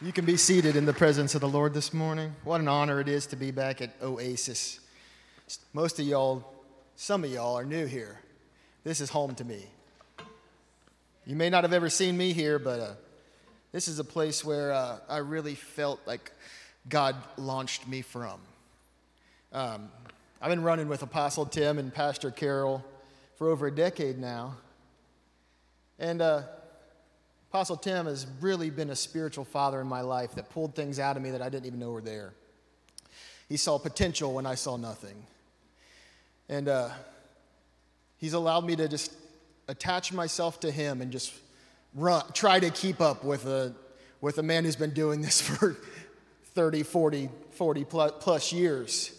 You can be seated in the presence of the Lord this morning. What an honor it is to be back at Oasis. Most of y'all, some of y'all are new here. This is home to me. You may not have ever seen me here, but uh, this is a place where uh, I really felt like God launched me from. Um, I've been running with Apostle Tim and Pastor Carol for over a decade now. And uh, Apostle Tim has really been a spiritual father in my life that pulled things out of me that I didn't even know were there. He saw potential when I saw nothing. And uh, he's allowed me to just attach myself to him and just run, try to keep up with a, with a man who's been doing this for 30, 40, 40 plus, plus years.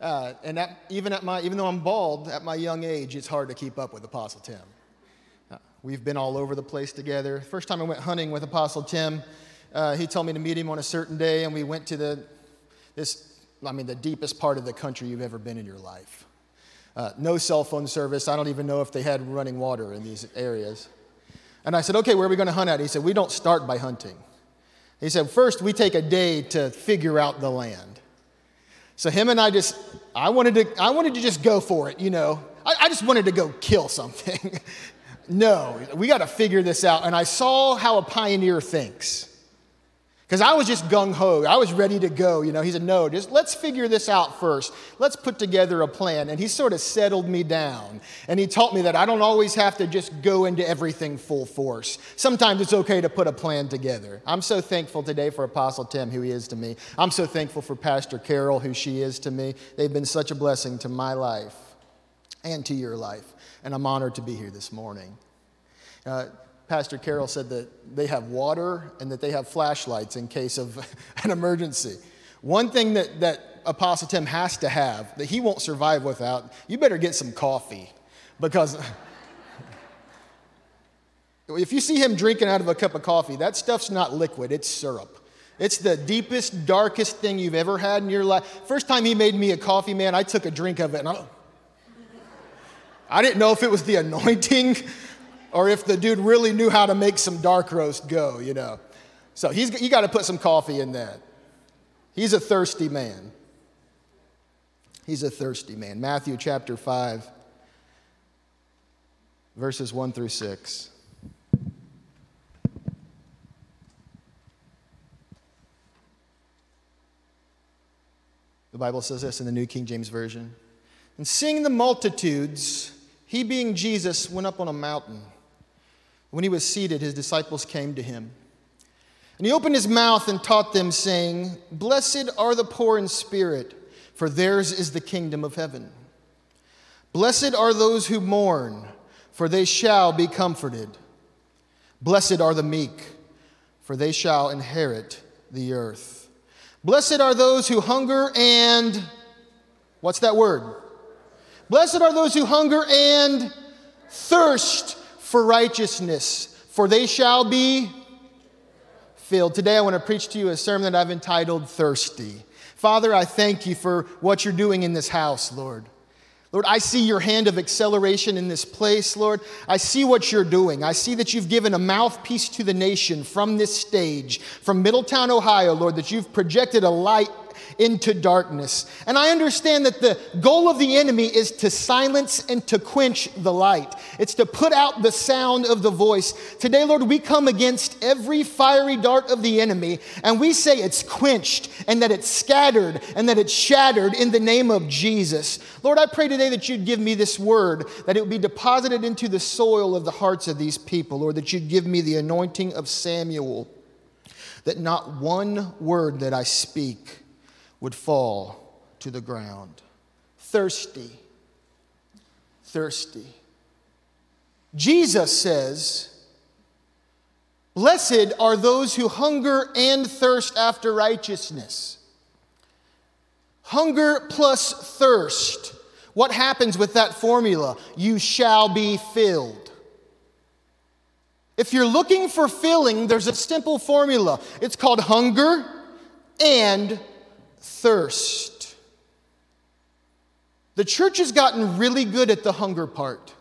Uh, and at, even, at my, even though I'm bald, at my young age, it's hard to keep up with Apostle Tim. We've been all over the place together. First time I went hunting with Apostle Tim, uh, he told me to meet him on a certain day, and we went to the, this, I mean, the deepest part of the country you've ever been in your life. Uh, no cell phone service. I don't even know if they had running water in these areas. And I said, okay, where are we going to hunt at? He said, we don't start by hunting. He said, first, we take a day to figure out the land. So him and I just, I wanted to, I wanted to just go for it, you know. I, I just wanted to go kill something. no, we got to figure this out. And I saw how a pioneer thinks. Because I was just gung ho. I was ready to go. You know, he said, no, just let's figure this out first. Let's put together a plan. And he sort of settled me down. And he taught me that I don't always have to just go into everything full force. Sometimes it's okay to put a plan together. I'm so thankful today for Apostle Tim, who he is to me. I'm so thankful for Pastor Carol, who she is to me. They've been such a blessing to my life and to your life and I'm honored to be here this morning. Uh, Pastor Carol said that they have water and that they have flashlights in case of an emergency. One thing that, that Apostle Tim has to have that he won't survive without, you better get some coffee because if you see him drinking out of a cup of coffee, that stuff's not liquid, it's syrup. It's the deepest, darkest thing you've ever had in your life. First time he made me a coffee, man, I took a drink of it and I, I didn't know if it was the anointing or if the dude really knew how to make some dark roast go, you know. So he's, you got to put some coffee in that. He's a thirsty man. He's a thirsty man. Matthew chapter 5, verses 1 through 6. The Bible says this in the New King James Version. And seeing the multitudes, he, being Jesus, went up on a mountain. When he was seated, his disciples came to him. And he opened his mouth and taught them, saying, Blessed are the poor in spirit, for theirs is the kingdom of heaven. Blessed are those who mourn, for they shall be comforted. Blessed are the meek, for they shall inherit the earth. Blessed are those who hunger and, what's that word? Blessed are those who hunger and thirst for righteousness, for they shall be filled. Today, I want to preach to you a sermon that I've entitled Thirsty. Father, I thank you for what you're doing in this house, Lord. Lord, I see your hand of acceleration in this place, Lord. I see what you're doing. I see that you've given a mouthpiece to the nation from this stage, from Middletown, Ohio, Lord, that you've projected a light into darkness. And I understand that the goal of the enemy is to silence and to quench the light, it's to put out the sound of the voice. Today, Lord, we come against every fiery dart of the enemy and we say it's quenched and that it's scattered and that it's shattered in the name of Jesus. Lord, I pray today that you'd give me this word, that it would be deposited into the soil of the hearts of these people, Lord, that you'd give me the anointing of Samuel that not one word that I speak would fall to the ground. Thirsty. Thirsty. Jesus says, Blessed are those who hunger and thirst after righteousness. Hunger plus thirst. What happens with that formula? You shall be filled. If you're looking for filling, there's a simple formula. It's called hunger and thirst. The church has gotten really good at the hunger part.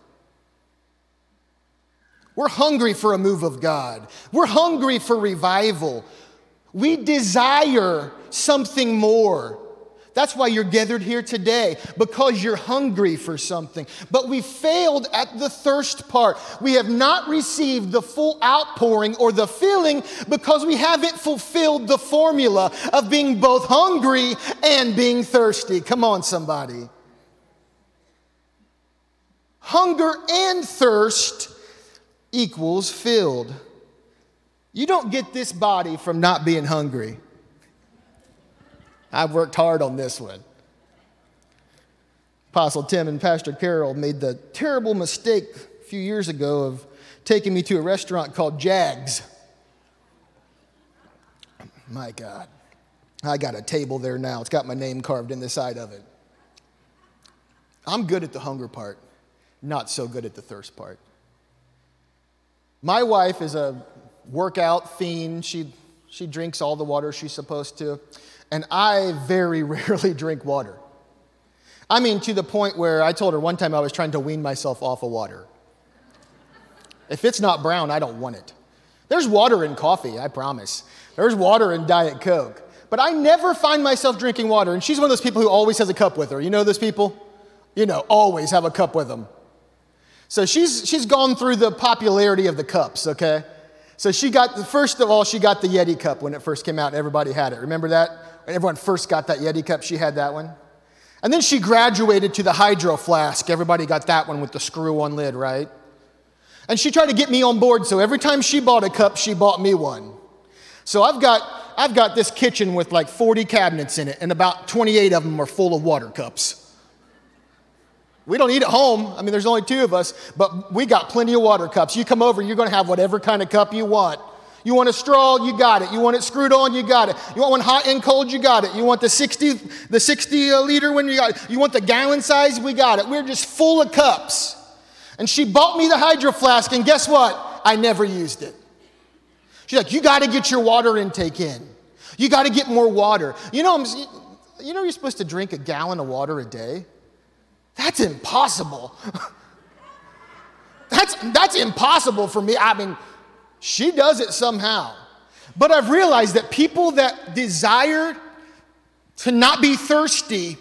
We're hungry for a move of God. We're hungry for revival. We desire something more. That's why you're gathered here today, because you're hungry for something. But we failed at the thirst part. We have not received the full outpouring or the filling because we haven't fulfilled the formula of being both hungry and being thirsty. Come on, somebody. Hunger and thirst equals filled. You don't get this body from not being hungry. I've worked hard on this one. Apostle Tim and Pastor Carol made the terrible mistake a few years ago of taking me to a restaurant called Jags. My God. I got a table there now. It's got my name carved in the side of it. I'm good at the hunger part, not so good at the thirst part. My wife is a workout fiend. She, she drinks all the water she's supposed to and I very rarely drink water. I mean, to the point where I told her one time I was trying to wean myself off of water. If it's not brown, I don't want it. There's water in coffee, I promise. There's water in Diet Coke. But I never find myself drinking water. And she's one of those people who always has a cup with her. You know those people? You know, always have a cup with them. So she's, she's gone through the popularity of the cups, okay? So she got, the, first of all, she got the Yeti cup when it first came out everybody had it. Remember that? When everyone first got that Yeti cup, she had that one. And then she graduated to the hydro flask. Everybody got that one with the screw on lid, right? And she tried to get me on board, so every time she bought a cup, she bought me one. So I've got, I've got this kitchen with like 40 cabinets in it, and about 28 of them are full of water cups. We don't eat at home. I mean, there's only two of us, but we got plenty of water cups. You come over, you're going to have whatever kind of cup you want. You want a straw, you got it. You want it screwed on, you got it. You want one hot and cold, you got it. You want the 60, the 60 uh, liter one, you got it. You want the gallon size, we got it. We're just full of cups. And she bought me the hydro flask, and guess what? I never used it. She's like, you got to get your water intake in. You got to get more water. You know, I'm, you know, you're supposed to drink a gallon of water a day. That's impossible. that's that's impossible for me. I mean, she does it somehow. But I've realized that people that desire to not be thirsty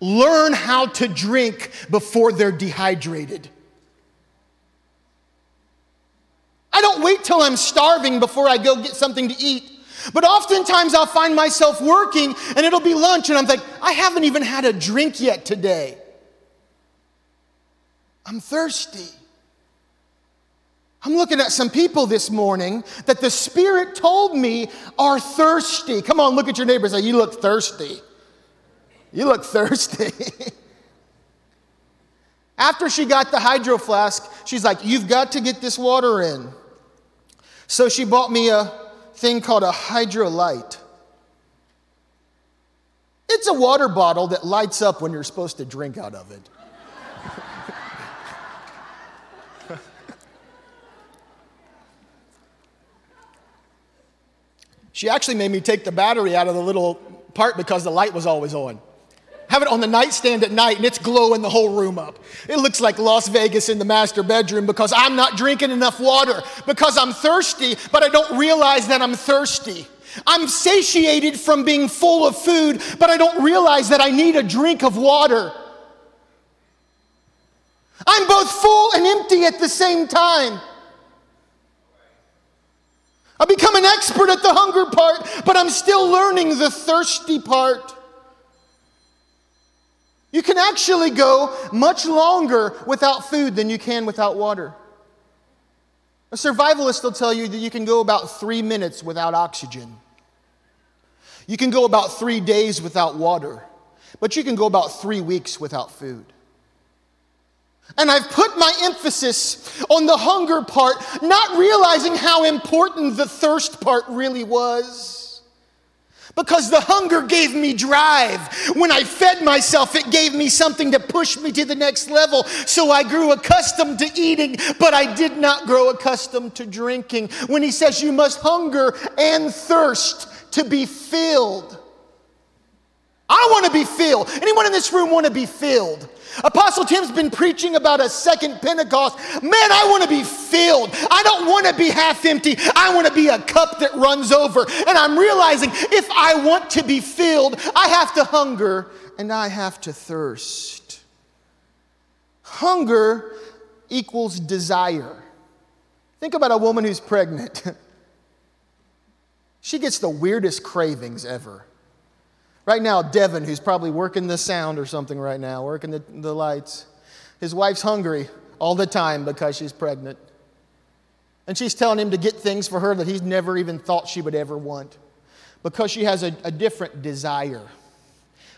learn how to drink before they're dehydrated. I don't wait till I'm starving before I go get something to eat. But oftentimes I'll find myself working and it'll be lunch and I'm like, I haven't even had a drink yet today. I'm thirsty. I'm looking at some people this morning that the Spirit told me are thirsty. Come on, look at your neighbor and say, You look thirsty. You look thirsty. After she got the hydro flask, she's like, You've got to get this water in. So she bought me a thing called a Hydralyte. It's a water bottle that lights up when you're supposed to drink out of it. She actually made me take the battery out of the little part because the light was always on. Have it on the nightstand at night and it's glowing the whole room up. It looks like Las Vegas in the master bedroom because I'm not drinking enough water, because I'm thirsty, but I don't realize that I'm thirsty. I'm satiated from being full of food, but I don't realize that I need a drink of water. I'm both full and empty at the same time. I've become an expert at the hunger part, but I'm still learning the thirsty part. You can actually go much longer without food than you can without water. A survivalist will tell you that you can go about three minutes without oxygen. You can go about three days without water, but you can go about three weeks without food. And I've put my emphasis on the hunger part, not realizing how important the thirst part really was. Because the hunger gave me drive. When I fed myself, it gave me something to push me to the next level. So I grew accustomed to eating, but I did not grow accustomed to drinking. When he says you must hunger and thirst to be filled. I want to be filled. Anyone in this room want to be filled? Apostle Tim's been preaching about a second Pentecost. Man, I want to be filled. I don't want to be half empty. I want to be a cup that runs over. And I'm realizing if I want to be filled, I have to hunger and I have to thirst. Hunger equals desire. Think about a woman who's pregnant. she gets the weirdest cravings ever. Right now, Devin, who's probably working the sound or something right now, working the, the lights, his wife's hungry all the time because she's pregnant. And she's telling him to get things for her that he's never even thought she would ever want because she has a, a different desire.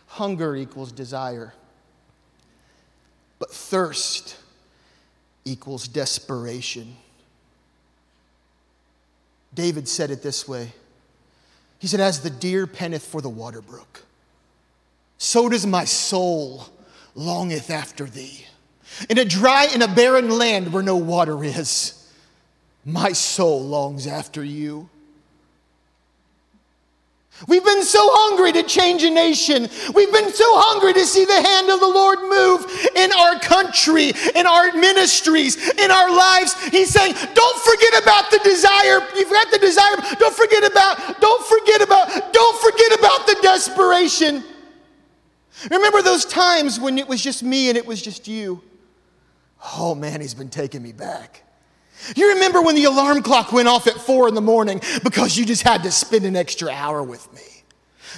Hunger equals desire, but thirst equals desperation. David said it this way he said, As the deer panteth for the water brook, so does my soul longeth after thee. In a dry and a barren land where no water is, my soul longs after you. We've been so hungry to change a nation. We've been so hungry to see the hand of the Lord move in our country, in our ministries, in our lives. He's saying, don't forget about the desire. You've got the desire. Don't forget about, don't forget about, don't forget about the desperation. Remember those times when it was just me and it was just you? Oh man, he's been taking me back. You remember when the alarm clock went off at four in the morning because you just had to spend an extra hour with me?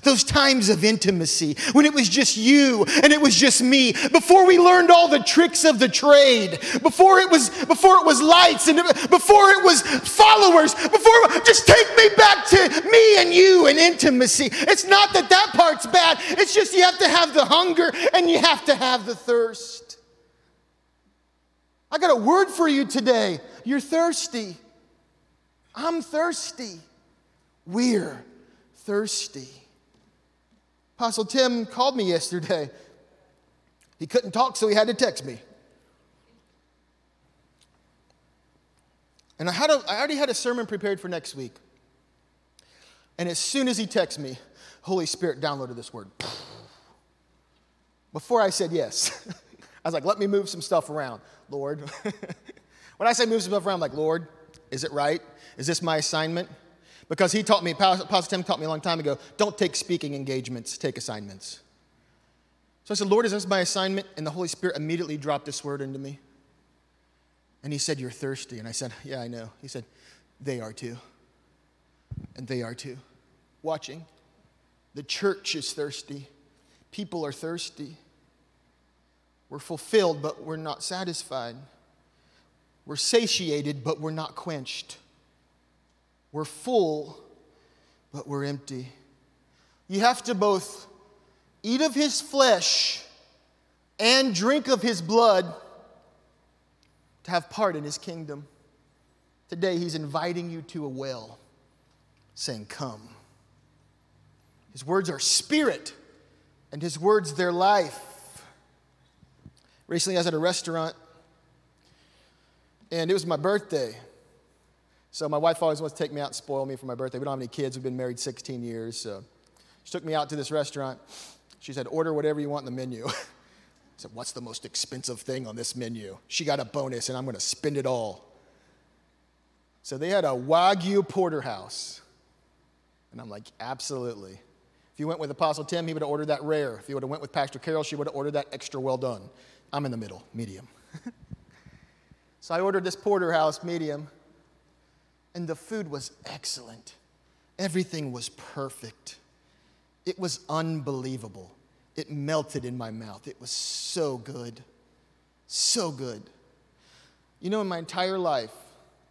Those times of intimacy when it was just you and it was just me, before we learned all the tricks of the trade, before it was before it was lights and before it was followers, before just take me back to me and you and intimacy. It's not that that part's bad. It's just you have to have the hunger and you have to have the thirst. I got a word for you today. You're thirsty. I'm thirsty. We're thirsty. Apostle Tim called me yesterday. He couldn't talk, so he had to text me. And I, had a, I already had a sermon prepared for next week. And as soon as he texted me, Holy Spirit downloaded this word. Before I said yes, I was like, let me move some stuff around, Lord. When I say move stuff around, I'm like, Lord, is it right? Is this my assignment? Because he taught me, Pastor Tim taught me a long time ago, don't take speaking engagements, take assignments. So I said, Lord, is this my assignment? And the Holy Spirit immediately dropped this word into me. And he said, You're thirsty. And I said, Yeah, I know. He said, They are too. And they are too. Watching. The church is thirsty. People are thirsty. We're fulfilled, but we're not satisfied. We're satiated, but we're not quenched. We're full, but we're empty. You have to both eat of his flesh and drink of his blood to have part in his kingdom. Today, he's inviting you to a well, saying, Come. His words are spirit, and his words, their life. Recently, I was at a restaurant and it was my birthday. So my wife always wants to take me out and spoil me for my birthday. We don't have any kids. We've been married 16 years. So she took me out to this restaurant. She said, order whatever you want in the menu. I said, what's the most expensive thing on this menu? She got a bonus and I'm going to spend it all. So they had a Wagyu porterhouse. And I'm like, absolutely. If you went with Apostle Tim, he would have ordered that rare. If you would have went with Pastor Carol, she would have ordered that extra well done. I'm in the middle, medium. So I ordered this porterhouse medium, and the food was excellent. Everything was perfect. It was unbelievable. It melted in my mouth. It was so good. So good. You know, in my entire life,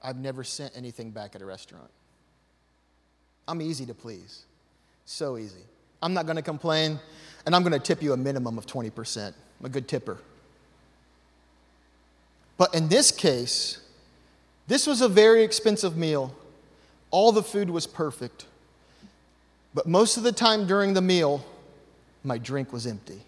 I've never sent anything back at a restaurant. I'm easy to please. So easy. I'm not going to complain, and I'm going to tip you a minimum of 20%. I'm a good tipper. But in this case, this was a very expensive meal. All the food was perfect. But most of the time during the meal, my drink was empty.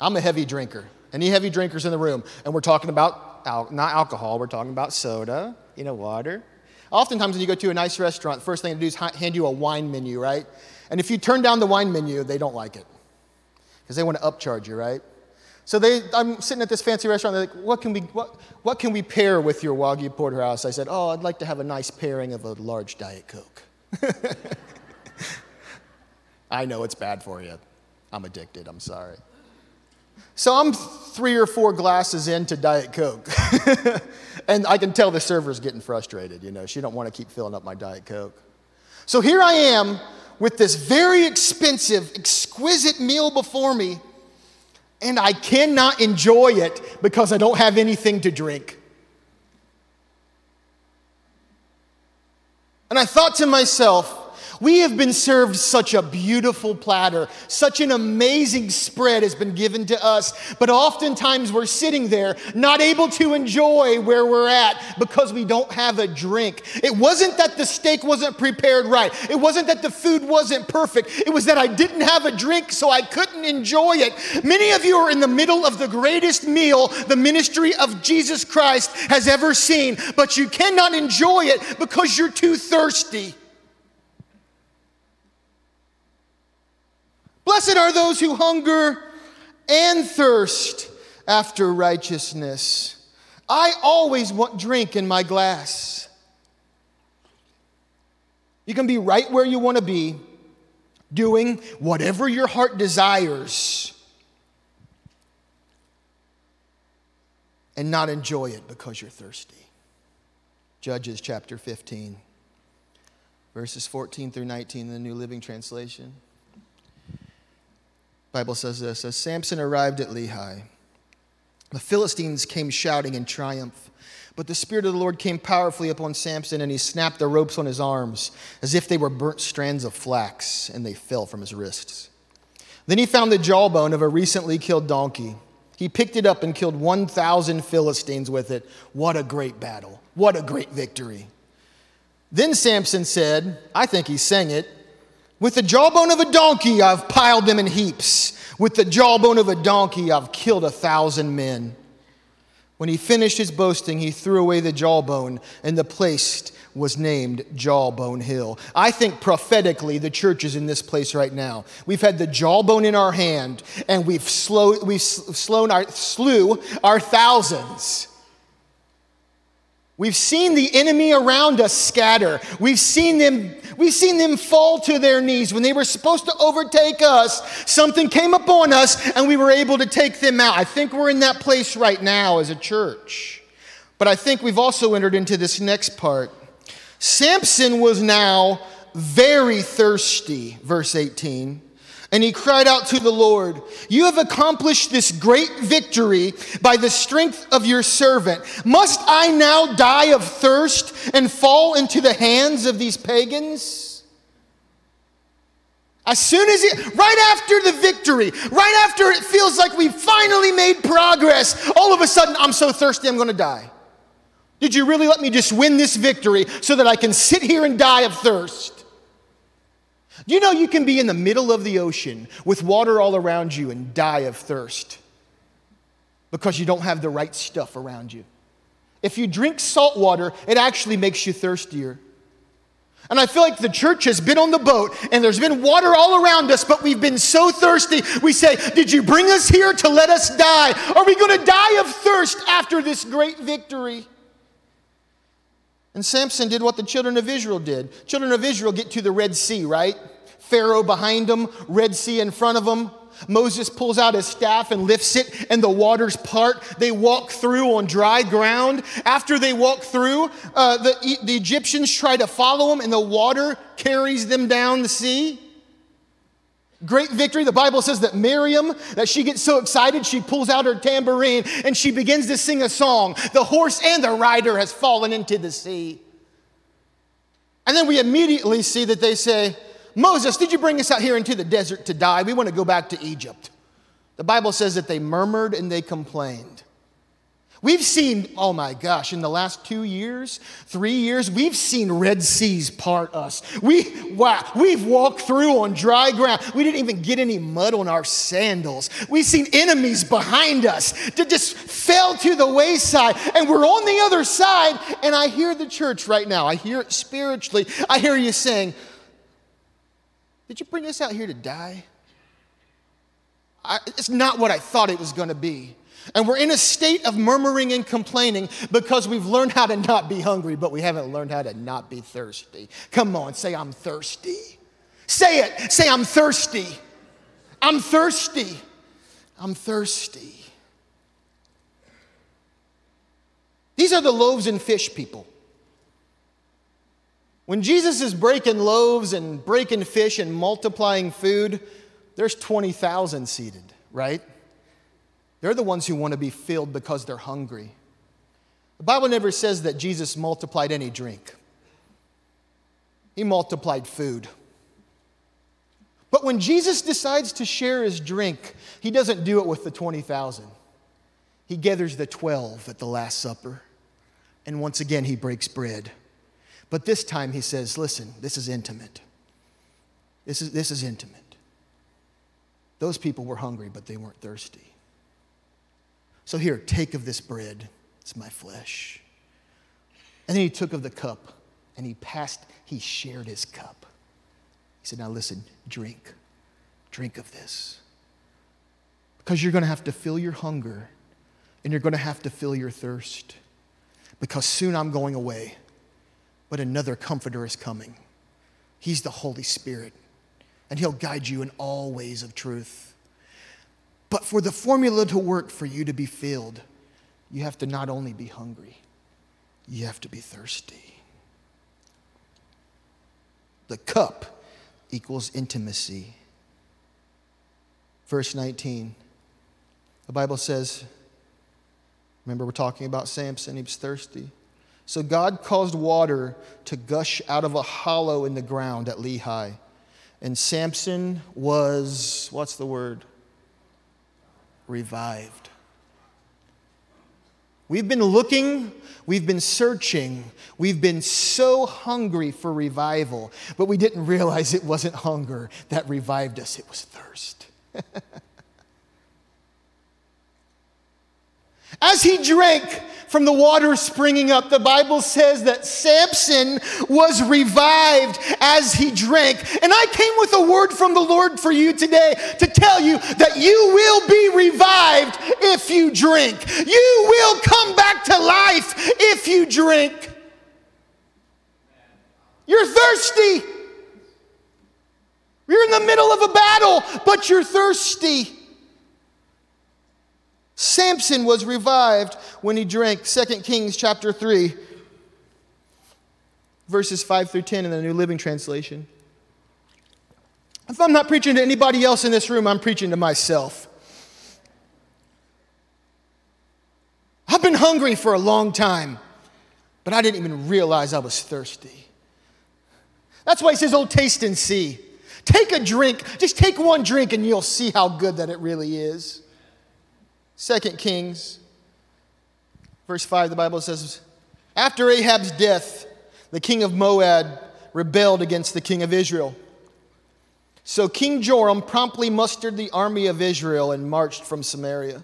I'm a heavy drinker. Any heavy drinkers in the room? And we're talking about al- not alcohol, we're talking about soda, you know, water. Oftentimes, when you go to a nice restaurant, the first thing they do is hand you a wine menu, right? And if you turn down the wine menu, they don't like it because they want to upcharge you, right? So they, I'm sitting at this fancy restaurant. They're like, what can, we, what, what can we pair with your Wagyu porterhouse? I said, oh, I'd like to have a nice pairing of a large Diet Coke. I know it's bad for you. I'm addicted. I'm sorry. So I'm three or four glasses into Diet Coke. and I can tell the server's getting frustrated. You know, she don't want to keep filling up my Diet Coke. So here I am with this very expensive, exquisite meal before me, and I cannot enjoy it because I don't have anything to drink. And I thought to myself, we have been served such a beautiful platter, such an amazing spread has been given to us, but oftentimes we're sitting there not able to enjoy where we're at because we don't have a drink. It wasn't that the steak wasn't prepared right, it wasn't that the food wasn't perfect, it was that I didn't have a drink so I couldn't enjoy it. Many of you are in the middle of the greatest meal the ministry of Jesus Christ has ever seen, but you cannot enjoy it because you're too thirsty. Blessed are those who hunger and thirst after righteousness. I always want drink in my glass. You can be right where you want to be, doing whatever your heart desires, and not enjoy it because you're thirsty. Judges chapter 15, verses 14 through 19 in the New Living Translation. Bible says this as Samson arrived at Lehi, the Philistines came shouting in triumph. But the Spirit of the Lord came powerfully upon Samson, and he snapped the ropes on his arms as if they were burnt strands of flax, and they fell from his wrists. Then he found the jawbone of a recently killed donkey. He picked it up and killed 1,000 Philistines with it. What a great battle! What a great victory! Then Samson said, I think he sang it, with the jawbone of a donkey, I've piled them in heaps. With the jawbone of a donkey, I've killed a thousand men. When he finished his boasting, he threw away the jawbone, and the place was named Jawbone Hill. I think prophetically, the church is in this place right now. We've had the jawbone in our hand, and we've, slow, we've slown our, slew our thousands. We've seen the enemy around us scatter. We've seen them we've seen them fall to their knees when they were supposed to overtake us. Something came upon us and we were able to take them out. I think we're in that place right now as a church. But I think we've also entered into this next part. Samson was now very thirsty, verse 18. And he cried out to the Lord, You have accomplished this great victory by the strength of your servant. Must I now die of thirst and fall into the hands of these pagans? As soon as it, right after the victory, right after it feels like we finally made progress, all of a sudden, I'm so thirsty, I'm gonna die. Did you really let me just win this victory so that I can sit here and die of thirst? Do you know you can be in the middle of the ocean with water all around you and die of thirst because you don't have the right stuff around you? If you drink salt water, it actually makes you thirstier. And I feel like the church has been on the boat and there's been water all around us, but we've been so thirsty. We say, Did you bring us here to let us die? Are we going to die of thirst after this great victory? And Samson did what the children of Israel did. Children of Israel get to the Red Sea, right? Pharaoh behind them, Red Sea in front of them. Moses pulls out his staff and lifts it, and the waters part. They walk through on dry ground. After they walk through, uh, the, the Egyptians try to follow them, and the water carries them down the sea. Great victory. The Bible says that Miriam, that she gets so excited, she pulls out her tambourine and she begins to sing a song. The horse and the rider has fallen into the sea. And then we immediately see that they say, Moses, did you bring us out here into the desert to die? We want to go back to Egypt. The Bible says that they murmured and they complained. We've seen, oh my gosh, in the last two years, three years, we've seen Red Seas part us. We, wow, we've walked through on dry ground. We didn't even get any mud on our sandals. We've seen enemies behind us that just fell to the wayside, and we're on the other side. And I hear the church right now, I hear it spiritually. I hear you saying, Did you bring us out here to die? I, it's not what I thought it was going to be. And we're in a state of murmuring and complaining because we've learned how to not be hungry, but we haven't learned how to not be thirsty. Come on, say, I'm thirsty. Say it. Say, I'm thirsty. I'm thirsty. I'm thirsty. These are the loaves and fish people. When Jesus is breaking loaves and breaking fish and multiplying food, there's 20,000 seated, right? They're the ones who want to be filled because they're hungry. The Bible never says that Jesus multiplied any drink, He multiplied food. But when Jesus decides to share his drink, he doesn't do it with the 20,000. He gathers the 12 at the Last Supper, and once again he breaks bread. But this time he says, Listen, this is intimate. This is, this is intimate. Those people were hungry, but they weren't thirsty. So here, take of this bread. It's my flesh. And then he took of the cup and he passed, he shared his cup. He said, Now listen, drink. Drink of this. Because you're going to have to fill your hunger and you're going to have to fill your thirst. Because soon I'm going away, but another comforter is coming. He's the Holy Spirit, and he'll guide you in all ways of truth. But for the formula to work for you to be filled, you have to not only be hungry, you have to be thirsty. The cup equals intimacy. Verse 19, the Bible says, remember we're talking about Samson, he was thirsty. So God caused water to gush out of a hollow in the ground at Lehi. And Samson was, what's the word? Revived. We've been looking, we've been searching, we've been so hungry for revival, but we didn't realize it wasn't hunger that revived us, it was thirst. As he drank from the water springing up, the Bible says that Samson was revived as he drank. And I came with a word from the Lord for you today to tell you that you will be revived if you drink. You will come back to life if you drink. You're thirsty. You're in the middle of a battle, but you're thirsty. Samson was revived when he drank. 2 Kings chapter 3, verses 5 through 10 in the New Living Translation. If I'm not preaching to anybody else in this room, I'm preaching to myself. I've been hungry for a long time, but I didn't even realize I was thirsty. That's why he says, Oh, taste and see. Take a drink, just take one drink, and you'll see how good that it really is. Second Kings, verse 5, the Bible says, After Ahab's death, the king of Moab rebelled against the king of Israel. So King Joram promptly mustered the army of Israel and marched from Samaria.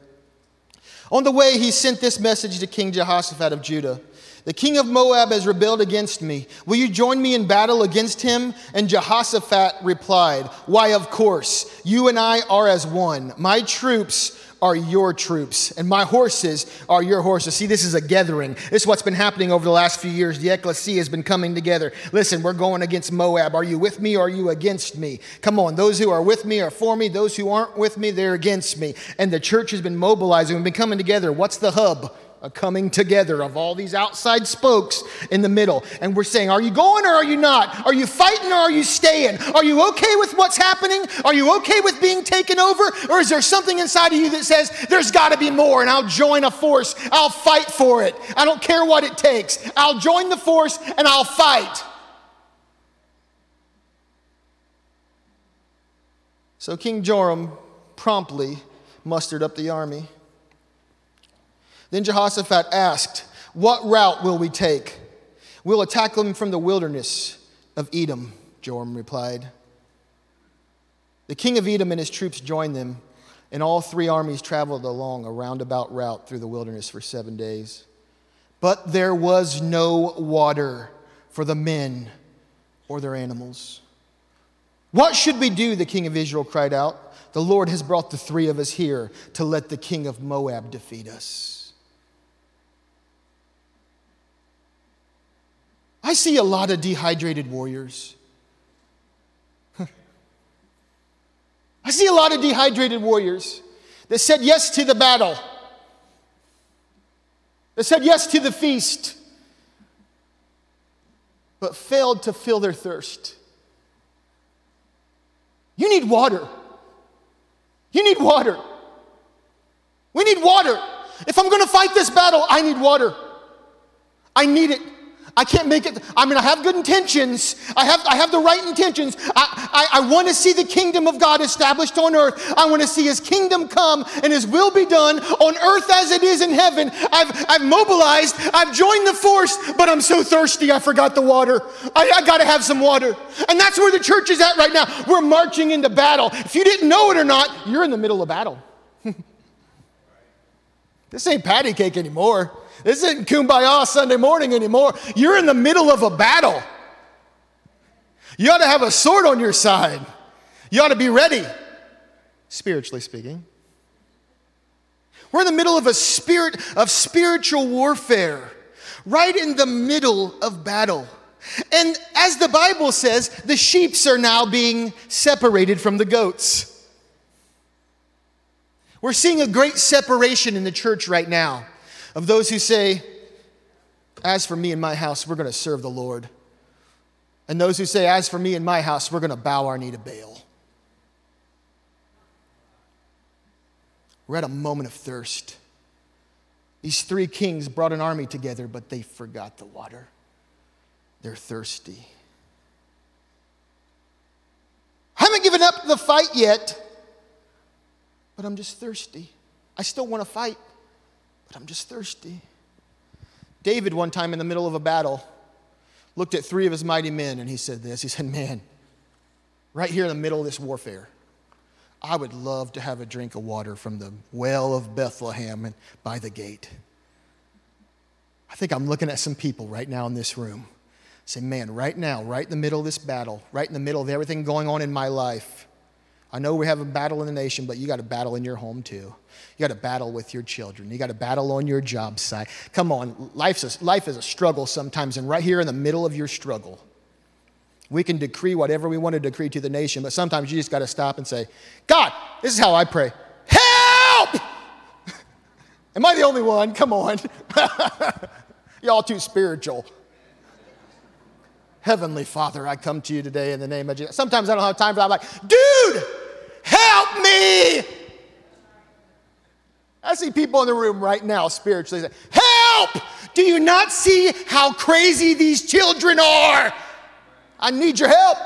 On the way, he sent this message to King Jehoshaphat of Judah The king of Moab has rebelled against me. Will you join me in battle against him? And Jehoshaphat replied, Why, of course. You and I are as one. My troops are your troops, and my horses are your horses. See, this is a gathering. This is what's been happening over the last few years. The ecclesia has been coming together. Listen, we're going against Moab. Are you with me or are you against me? Come on, those who are with me are for me. Those who aren't with me, they're against me. And the church has been mobilizing. We've been coming together. What's the hub? A coming together of all these outside spokes in the middle. And we're saying, Are you going or are you not? Are you fighting or are you staying? Are you okay with what's happening? Are you okay with being taken over? Or is there something inside of you that says, There's got to be more and I'll join a force? I'll fight for it. I don't care what it takes. I'll join the force and I'll fight. So King Joram promptly mustered up the army. Then Jehoshaphat asked, What route will we take? We'll attack them from the wilderness of Edom, Joram replied. The king of Edom and his troops joined them, and all three armies traveled along a roundabout route through the wilderness for seven days. But there was no water for the men or their animals. What should we do? The king of Israel cried out. The Lord has brought the three of us here to let the king of Moab defeat us. I see a lot of dehydrated warriors. I see a lot of dehydrated warriors that said yes to the battle, that said yes to the feast, but failed to fill their thirst. You need water. You need water. We need water. If I'm going to fight this battle, I need water. I need it. I can't make it. I mean, I have good intentions. I have, I have the right intentions. I, I, I want to see the kingdom of God established on earth. I want to see his kingdom come and his will be done on earth as it is in heaven. I've, I've mobilized, I've joined the force, but I'm so thirsty I forgot the water. I, I got to have some water. And that's where the church is at right now. We're marching into battle. If you didn't know it or not, you're in the middle of battle. this ain't patty cake anymore. This isn't kumbaya Sunday morning anymore. You're in the middle of a battle. You ought to have a sword on your side. You ought to be ready, spiritually speaking. We're in the middle of a spirit of spiritual warfare, right in the middle of battle. And as the Bible says, the sheeps are now being separated from the goats. We're seeing a great separation in the church right now of those who say, As for me and my house, we're going to serve the Lord. And those who say, As for me and my house, we're going to bow our knee to Baal. We're at a moment of thirst. These three kings brought an army together, but they forgot the water. They're thirsty. I haven't given up the fight yet, but I'm just thirsty. I still want to fight but I'm just thirsty. David, one time in the middle of a battle, looked at three of his mighty men and he said this He said, Man, right here in the middle of this warfare, I would love to have a drink of water from the well of Bethlehem and by the gate. I think I'm looking at some people right now in this room. Say, man, right now, right in the middle of this battle, right in the middle of everything going on in my life, I know we have a battle in the nation, but you got a battle in your home too. You got a battle with your children. You got a battle on your job site. Come on, life's a, life is a struggle sometimes, and right here in the middle of your struggle, we can decree whatever we want to decree to the nation, but sometimes you just got to stop and say, God, this is how I pray. Help! Am I the only one? Come on. Y'all too spiritual. Heavenly Father, I come to you today in the name of Jesus. Sometimes I don't have time for that. I'm like, dude! I see people in the room right now spiritually say, Help! Do you not see how crazy these children are? I need your help.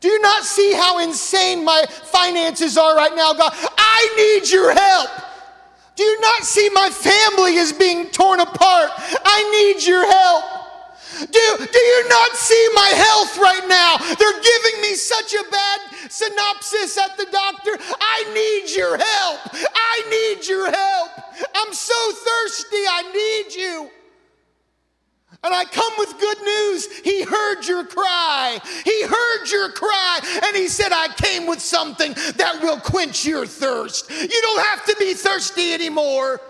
Do you not see how insane my finances are right now, God? I need your help. Do you not see my family is being torn apart? I need your help. Do, do you not see my health right now? They're giving me such a bad synopsis at the doctor. I need your help. I need your help. I'm so thirsty. I need you. And I come with good news. He heard your cry. He heard your cry. And he said, I came with something that will quench your thirst. You don't have to be thirsty anymore.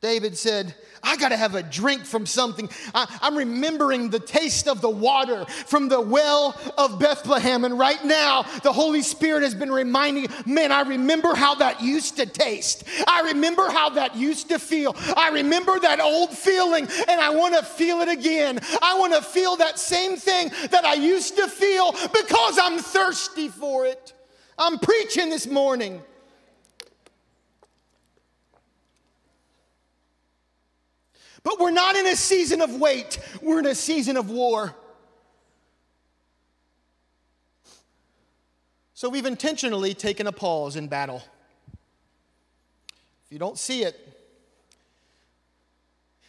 David said, I got to have a drink from something. I, am remembering the taste of the water from the well of Bethlehem. And right now, the Holy Spirit has been reminding, man, I remember how that used to taste. I remember how that used to feel. I remember that old feeling, and I want to feel it again. I want to feel that same thing that I used to feel because I'm thirsty for it. I'm preaching this morning. But we're not in a season of wait, we're in a season of war. So we've intentionally taken a pause in battle. If you don't see it,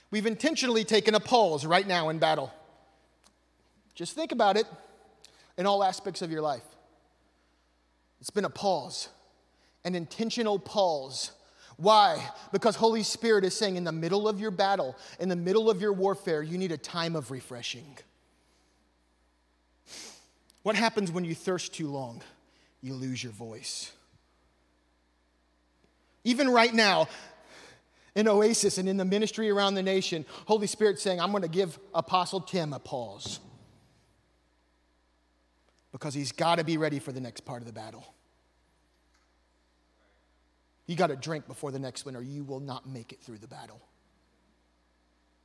we've intentionally taken a pause right now in battle. Just think about it in all aspects of your life. It's been a pause, an intentional pause. Why? Because Holy Spirit is saying in the middle of your battle, in the middle of your warfare, you need a time of refreshing. What happens when you thirst too long? You lose your voice. Even right now, in Oasis and in the ministry around the nation, Holy Spirit saying, I'm going to give Apostle Tim a pause because he's got to be ready for the next part of the battle. You got to drink before the next one, or you will not make it through the battle.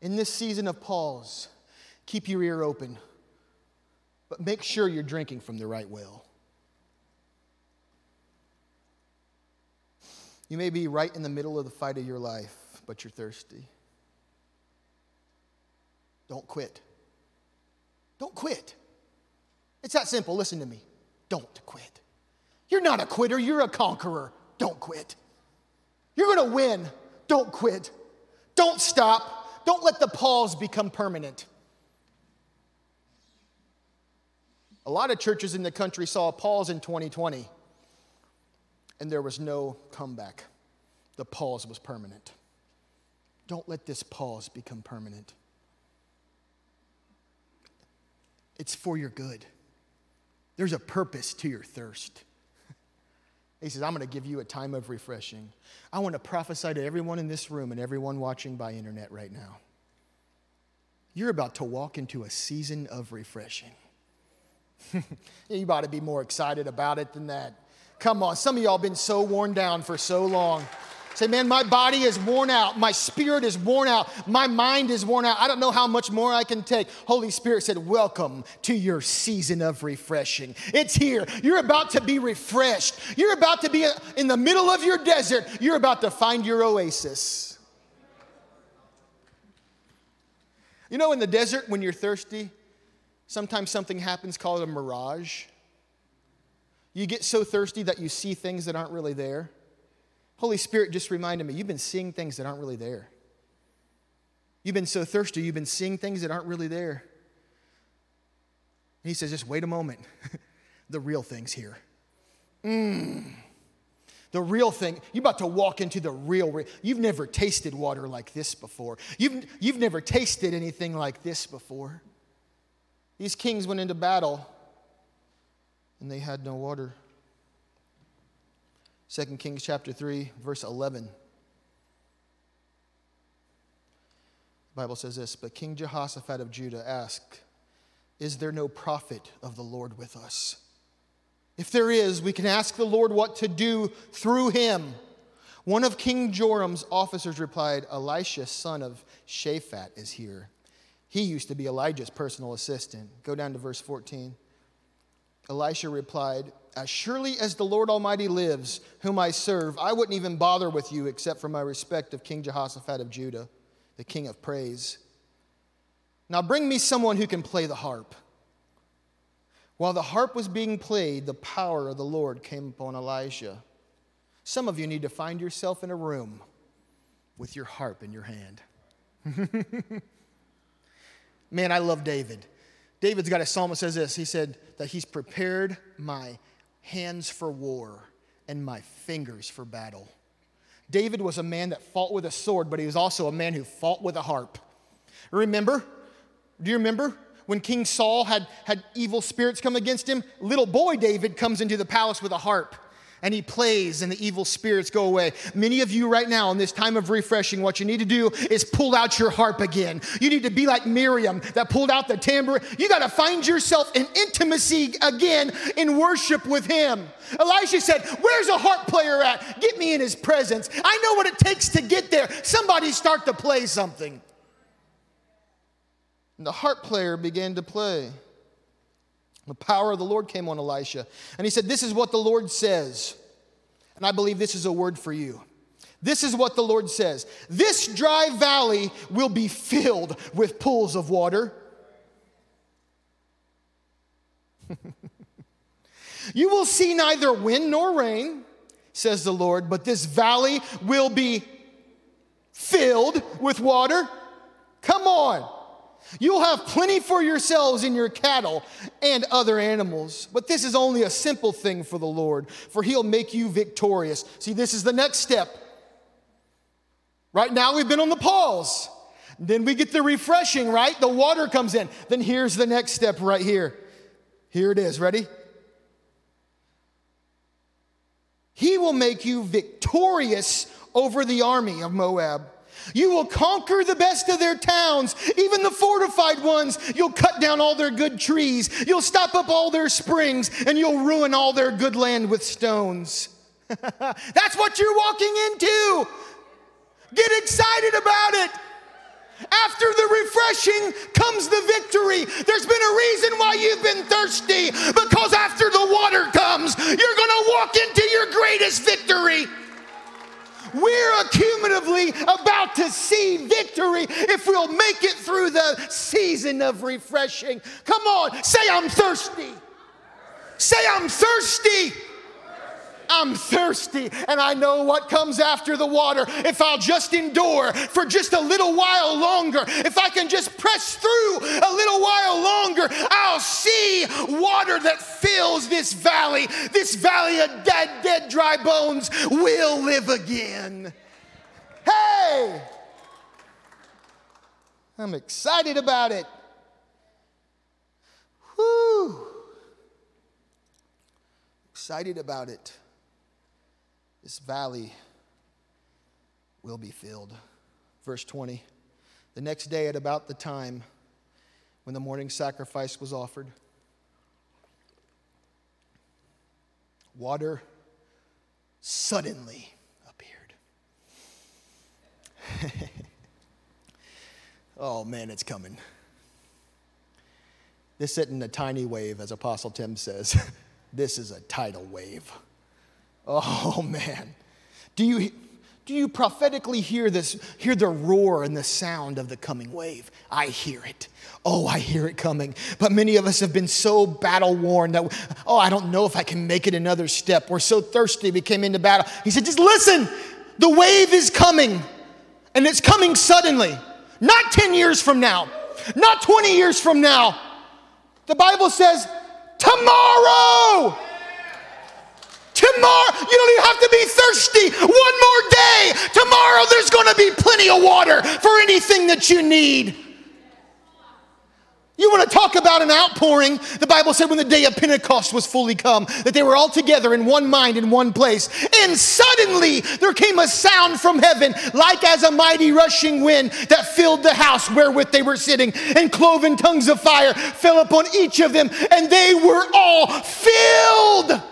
In this season of pause, keep your ear open, but make sure you're drinking from the right well. You may be right in the middle of the fight of your life, but you're thirsty. Don't quit. Don't quit. It's that simple. Listen to me. Don't quit. You're not a quitter, you're a conqueror. Don't quit. You're to win. Don't quit. Don't stop. Don't let the pause become permanent. A lot of churches in the country saw a pause in 2020, and there was no comeback. The pause was permanent. Don't let this pause become permanent. It's for your good. There's a purpose to your thirst. He says, I'm going to give you a time of refreshing. I want to prophesy to everyone in this room and everyone watching by internet right now. You're about to walk into a season of refreshing. you ought to be more excited about it than that. Come on, some of y'all been so worn down for so long. Say, man, my body is worn out. My spirit is worn out. My mind is worn out. I don't know how much more I can take. Holy Spirit said, Welcome to your season of refreshing. It's here. You're about to be refreshed. You're about to be in the middle of your desert. You're about to find your oasis. You know, in the desert, when you're thirsty, sometimes something happens called a mirage. You get so thirsty that you see things that aren't really there. Holy Spirit just reminded me, you've been seeing things that aren't really there. You've been so thirsty, you've been seeing things that aren't really there. And he says, just wait a moment. the real thing's here. Mmm. The real thing, you're about to walk into the real, real. You've never tasted water like this before. You've, you've never tasted anything like this before. These kings went into battle and they had no water. 2 Kings chapter 3, verse 11. The Bible says this, but King Jehoshaphat of Judah asked, Is there no prophet of the Lord with us? If there is, we can ask the Lord what to do through him. One of King Joram's officers replied, Elisha, son of Shaphat, is here. He used to be Elijah's personal assistant. Go down to verse 14. Elisha replied, As surely as the Lord Almighty lives, whom I serve, I wouldn't even bother with you except for my respect of King Jehoshaphat of Judah, the king of praise. Now bring me someone who can play the harp. While the harp was being played, the power of the Lord came upon Elisha. Some of you need to find yourself in a room with your harp in your hand. Man, I love David. David's got a psalm that says this. He said that he's prepared my hands for war and my fingers for battle. David was a man that fought with a sword, but he was also a man who fought with a harp. Remember? Do you remember when King Saul had, had evil spirits come against him? Little boy David comes into the palace with a harp and he plays and the evil spirits go away. Many of you right now in this time of refreshing, what you need to do is pull out your harp again. You need to be like Miriam that pulled out the tambourine. You got to find yourself in intimacy again in worship with him. Elisha said, Where's a harp player at? Get me in his presence. I know what it takes to get there. Somebody start to play something. And the harp player began to play. The power of the Lord came on Elisha. And he said, This is what the Lord says. And I believe this is a word for you. This is what the Lord says This dry valley will be filled with pools of water. You will see neither wind nor rain, says the Lord, but this valley will be filled with water. Come on. You'll have plenty for yourselves and your cattle and other animals. But this is only a simple thing for the Lord, for he'll make you victorious. See, this is the next step. Right now, we've been on the pause. Then we get the refreshing, right? The water comes in. Then here's the next step right here. Here it is. Ready? He will make you victorious over the army of Moab. You will conquer the best of their towns, even the fortified ones. You'll cut down all their good trees. You'll stop up all their springs, and you'll ruin all their good land with stones. That's what you're walking into. Get excited about it. After the refreshing comes the victory. There's been a reason why you've been thirsty because after the water comes, you're going to walk into your greatest victory. We're accumulatively about to see victory if we'll make it through the season of refreshing. Come on, say, I'm thirsty. Say, I'm thirsty. I'm thirsty and I know what comes after the water. If I'll just endure for just a little while longer, if I can just press through a little while longer, I'll see water that fills this valley. This valley of dead, dead, dry bones will live again. Hey! I'm excited about it. Whoo! Excited about it. This valley will be filled. Verse 20. The next day, at about the time when the morning sacrifice was offered, water suddenly appeared. oh man, it's coming. This isn't a tiny wave, as Apostle Tim says. this is a tidal wave. Oh man. Do you do you prophetically hear this hear the roar and the sound of the coming wave? I hear it. Oh, I hear it coming. But many of us have been so battle worn that oh, I don't know if I can make it another step. We're so thirsty we came into battle. He said, "Just listen. The wave is coming. And it's coming suddenly. Not 10 years from now. Not 20 years from now. The Bible says, tomorrow Tomorrow, you don't even have to be thirsty. One more day. Tomorrow, there's going to be plenty of water for anything that you need. You want to talk about an outpouring? The Bible said when the day of Pentecost was fully come, that they were all together in one mind in one place. And suddenly there came a sound from heaven, like as a mighty rushing wind that filled the house wherewith they were sitting. And cloven tongues of fire fell upon each of them, and they were all filled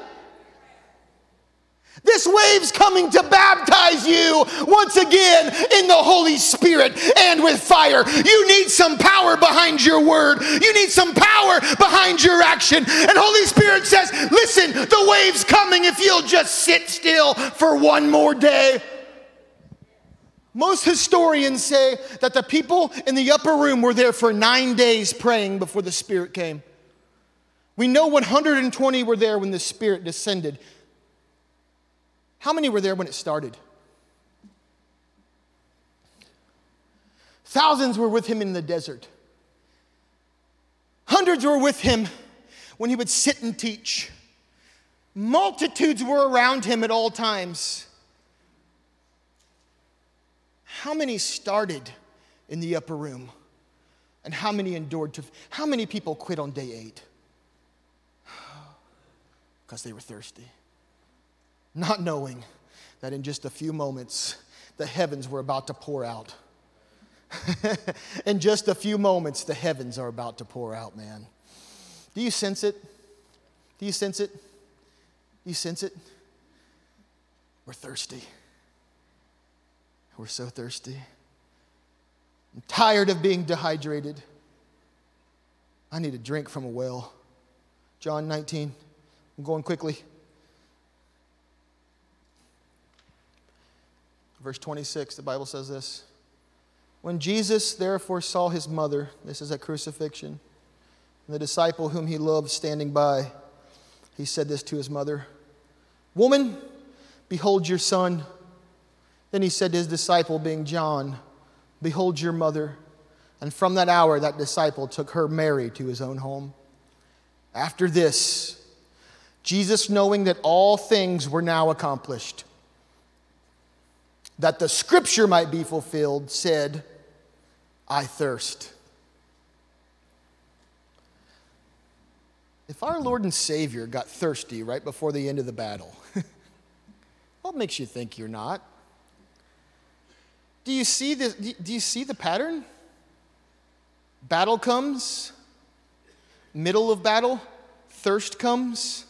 this wave's coming to baptize you once again in the Holy Spirit and with fire. You need some power behind your word. You need some power behind your action. And Holy Spirit says, listen, the wave's coming if you'll just sit still for one more day. Most historians say that the people in the upper room were there for nine days praying before the Spirit came. We know 120 were there when the Spirit descended. How many were there when it started? Thousands were with him in the desert. Hundreds were with him when he would sit and teach. Multitudes were around him at all times. How many started in the upper room? And how many endured to, how many people quit on day eight? Because they were thirsty not knowing that in just a few moments the heavens were about to pour out. in just a few moments, the heavens are about to pour out, man. Do you sense it? Do you sense it? Do you sense it? We're thirsty. We're so thirsty. I'm tired of being dehydrated. I need a drink from a well. John 19. I'm going quickly. Verse 26, the Bible says this When Jesus therefore saw his mother, this is at crucifixion, and the disciple whom he loved standing by, he said this to his mother Woman, behold your son. Then he said to his disciple, being John, Behold your mother. And from that hour, that disciple took her, Mary, to his own home. After this, Jesus, knowing that all things were now accomplished, that the scripture might be fulfilled, said, I thirst. If our Lord and Savior got thirsty right before the end of the battle, what makes you think you're not? Do you see the, do you see the pattern? Battle comes, middle of battle, thirst comes,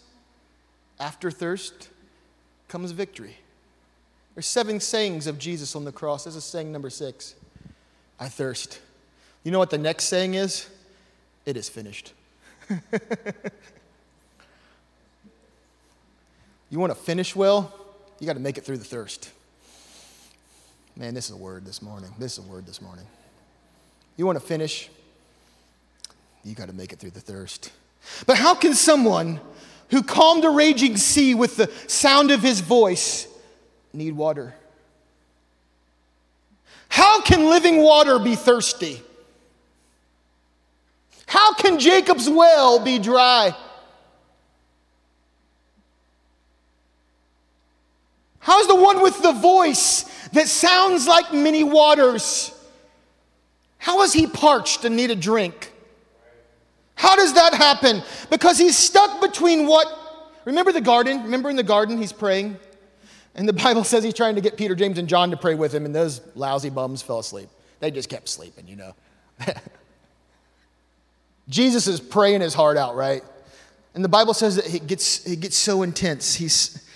after thirst comes victory. There's seven sayings of Jesus on the cross. This is saying number six I thirst. You know what the next saying is? It is finished. you want to finish well? You got to make it through the thirst. Man, this is a word this morning. This is a word this morning. You want to finish? You got to make it through the thirst. But how can someone who calmed a raging sea with the sound of his voice need water? How can living water be thirsty? How can Jacob's well be dry? How's the one with the voice that sounds like many waters? How is he parched and need a drink? How does that happen? Because he's stuck between what? Remember the garden? Remember in the garden he's praying? And the Bible says he's trying to get Peter, James, and John to pray with him, and those lousy bums fell asleep. They just kept sleeping, you know. Jesus is praying his heart out, right? And the Bible says that he gets, he gets so intense. He's,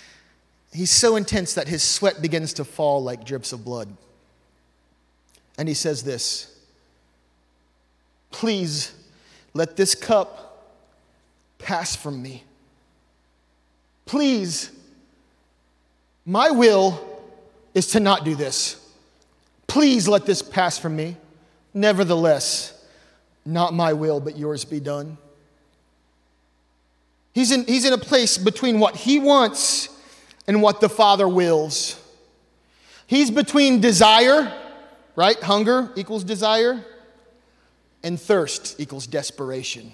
he's so intense that his sweat begins to fall like drips of blood. And he says this Please let this cup pass from me. Please, my will is to not do this. Please let this pass from me. Nevertheless, not my will, but yours be done. He's in, he's in a place between what he wants and what the Father wills. He's between desire, right? Hunger equals desire, and thirst equals desperation.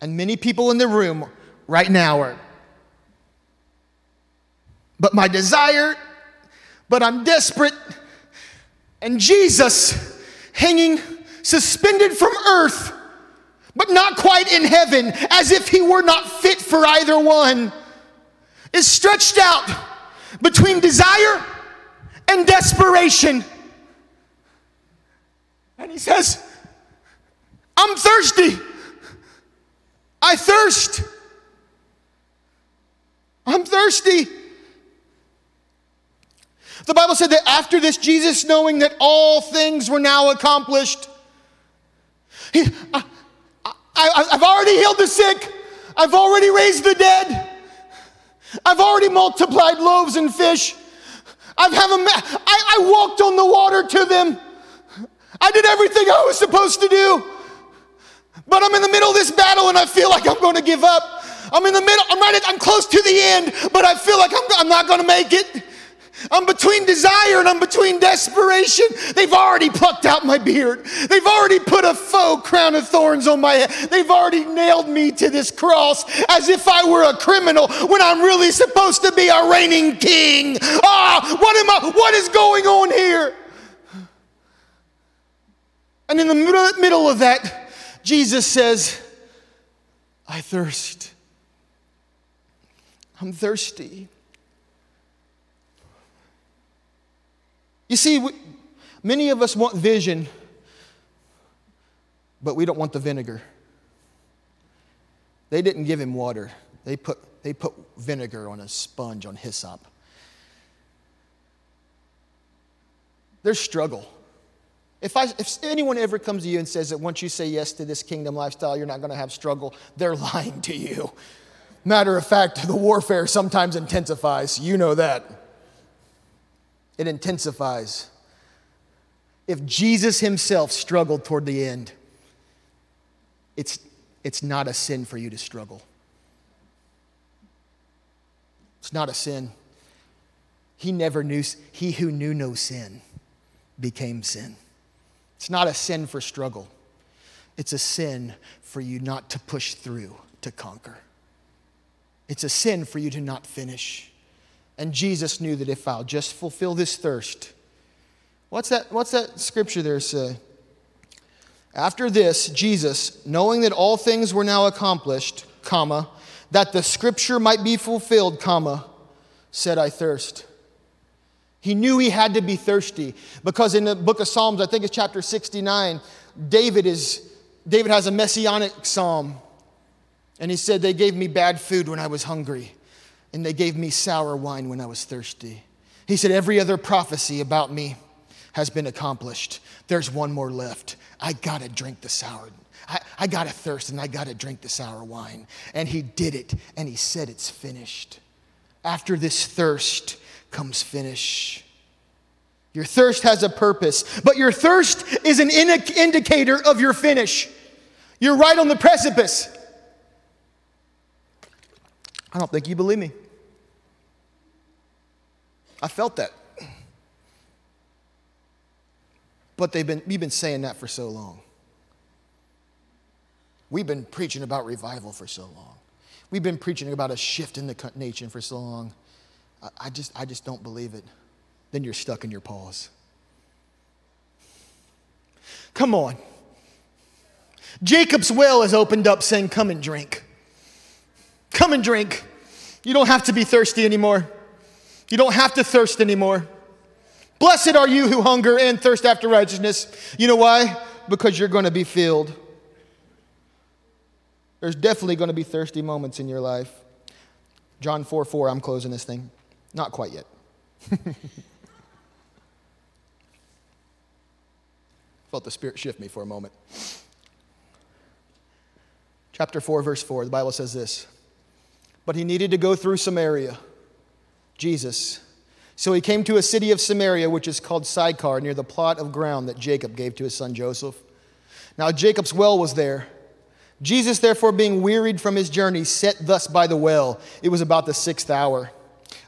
And many people in the room right now are, but my desire, but I'm desperate, and Jesus hanging suspended from earth, but not quite in heaven, as if he were not fit for either one, is stretched out between desire and desperation. And he says, I'm thirsty. I thirst. I'm thirsty. The Bible said that after this, Jesus, knowing that all things were now accomplished, he, I, I, I've already healed the sick, I've already raised the dead, I've already multiplied loaves and fish. I've have a, walked on the water to them. I did everything I was supposed to do. But I'm in the middle of this battle and I feel like I'm going to give up. I'm in the middle, I'm right at, I'm close to the end, but I feel like I'm, I'm not going to make it. I'm between desire and I'm between desperation. They've already plucked out my beard. They've already put a faux crown of thorns on my head. They've already nailed me to this cross as if I were a criminal when I'm really supposed to be a reigning king. Ah, what am I? What is going on here? And in the middle of that, Jesus says, I thirst. I'm thirsty. You see, we, many of us want vision, but we don't want the vinegar. They didn't give him water, they put, they put vinegar on a sponge on hyssop. There's struggle. If, I, if anyone ever comes to you and says that once you say yes to this kingdom lifestyle, you're not going to have struggle, they're lying to you. Matter of fact, the warfare sometimes intensifies. You know that. It intensifies. If Jesus himself struggled toward the end, it's, it's not a sin for you to struggle. It's not a sin. He never knew, he who knew no sin became sin. It's not a sin for struggle, it's a sin for you not to push through to conquer. It's a sin for you to not finish. And Jesus knew that if I'll just fulfill this thirst, what's that, what's that scripture there say? After this, Jesus, knowing that all things were now accomplished, comma, that the scripture might be fulfilled, comma, said, I thirst. He knew he had to be thirsty because in the book of Psalms, I think it's chapter 69, David is David has a messianic psalm. And he said, They gave me bad food when I was hungry, and they gave me sour wine when I was thirsty. He said, Every other prophecy about me has been accomplished. There's one more left. I gotta drink the sour. I, I gotta thirst and I gotta drink the sour wine. And he did it, and he said, It's finished. After this thirst, comes finish. Your thirst has a purpose, but your thirst is an indicator of your finish. You're right on the precipice. I don't think you believe me. I felt that. But they've been, we've been saying that for so long. We've been preaching about revival for so long. We've been preaching about a shift in the nation for so long. I just, I just don't believe it. Then you're stuck in your pause. Come on. Jacob's well is opened up saying, Come and drink. Come and drink. You don't have to be thirsty anymore. You don't have to thirst anymore. Blessed are you who hunger and thirst after righteousness. You know why? Because you're going to be filled. There's definitely going to be thirsty moments in your life. John 4 4, I'm closing this thing. Not quite yet. Felt the Spirit shift me for a moment. Chapter 4, verse 4, the Bible says this But he needed to go through Samaria, Jesus. So he came to a city of Samaria, which is called Sychar, near the plot of ground that Jacob gave to his son Joseph. Now Jacob's well was there. Jesus, therefore, being wearied from his journey, sat thus by the well. It was about the sixth hour.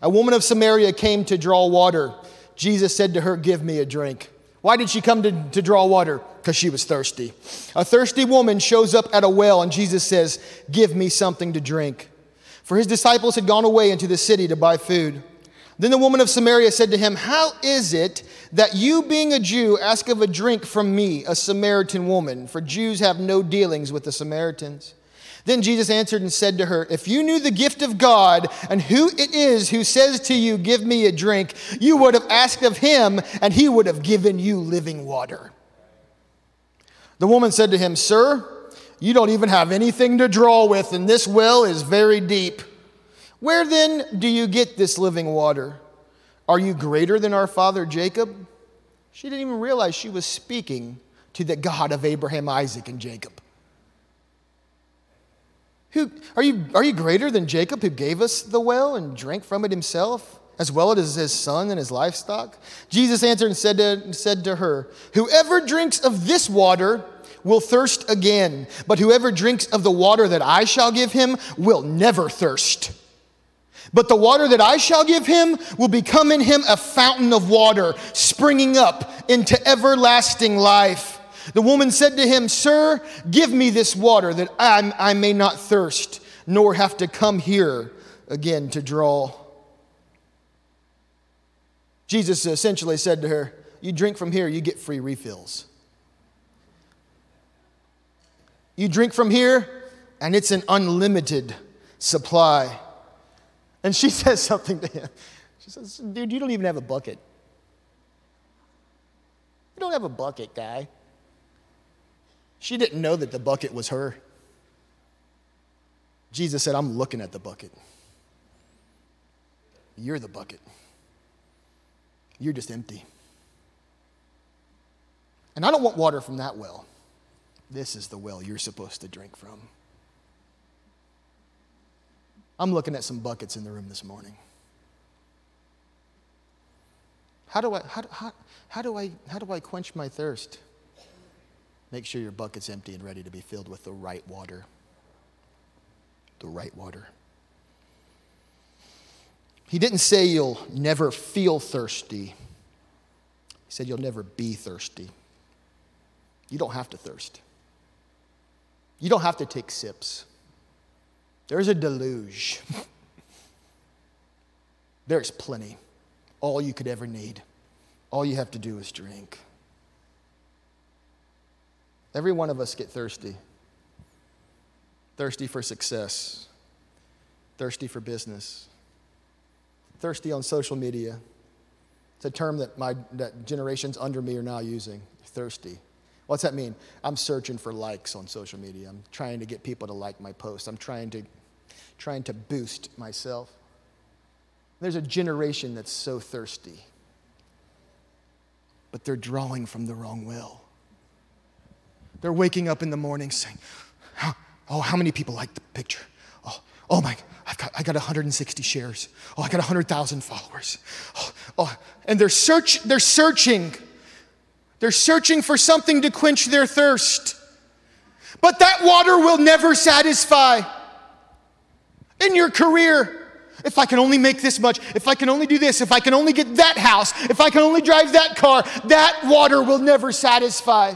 A woman of Samaria came to draw water. Jesus said to her, Give me a drink. Why did she come to, to draw water? Because she was thirsty. A thirsty woman shows up at a well, and Jesus says, Give me something to drink. For his disciples had gone away into the city to buy food. Then the woman of Samaria said to him, How is it that you, being a Jew, ask of a drink from me, a Samaritan woman? For Jews have no dealings with the Samaritans. Then Jesus answered and said to her, If you knew the gift of God and who it is who says to you, Give me a drink, you would have asked of him, and he would have given you living water. The woman said to him, Sir, you don't even have anything to draw with, and this well is very deep. Where then do you get this living water? Are you greater than our father Jacob? She didn't even realize she was speaking to the God of Abraham, Isaac, and Jacob. Who, are, you, are you greater than Jacob, who gave us the well and drank from it himself, as well as his son and his livestock? Jesus answered and said to, said to her, Whoever drinks of this water will thirst again, but whoever drinks of the water that I shall give him will never thirst. But the water that I shall give him will become in him a fountain of water, springing up into everlasting life. The woman said to him, Sir, give me this water that I, I may not thirst, nor have to come here again to draw. Jesus essentially said to her, You drink from here, you get free refills. You drink from here, and it's an unlimited supply. And she says something to him. She says, Dude, you don't even have a bucket. You don't have a bucket, guy. She didn't know that the bucket was her. Jesus said, I'm looking at the bucket. You're the bucket. You're just empty. And I don't want water from that well. This is the well you're supposed to drink from. I'm looking at some buckets in the room this morning. How do I, how, how, how, do I, how do I quench my thirst? Make sure your bucket's empty and ready to be filled with the right water. The right water. He didn't say you'll never feel thirsty. He said you'll never be thirsty. You don't have to thirst. You don't have to take sips. There's a deluge. There's plenty. All you could ever need. All you have to do is drink. Every one of us get thirsty. Thirsty for success. Thirsty for business. Thirsty on social media. It's a term that my that generations under me are now using. Thirsty. What's that mean? I'm searching for likes on social media. I'm trying to get people to like my post. I'm trying to trying to boost myself. There's a generation that's so thirsty, but they're drawing from the wrong well. They're waking up in the morning saying, Oh, how many people like the picture? Oh, oh my, I've got, I got 160 shares. Oh, I got 100,000 followers. Oh, oh, and they're, search, they're searching. They're searching for something to quench their thirst. But that water will never satisfy. In your career, if I can only make this much, if I can only do this, if I can only get that house, if I can only drive that car, that water will never satisfy.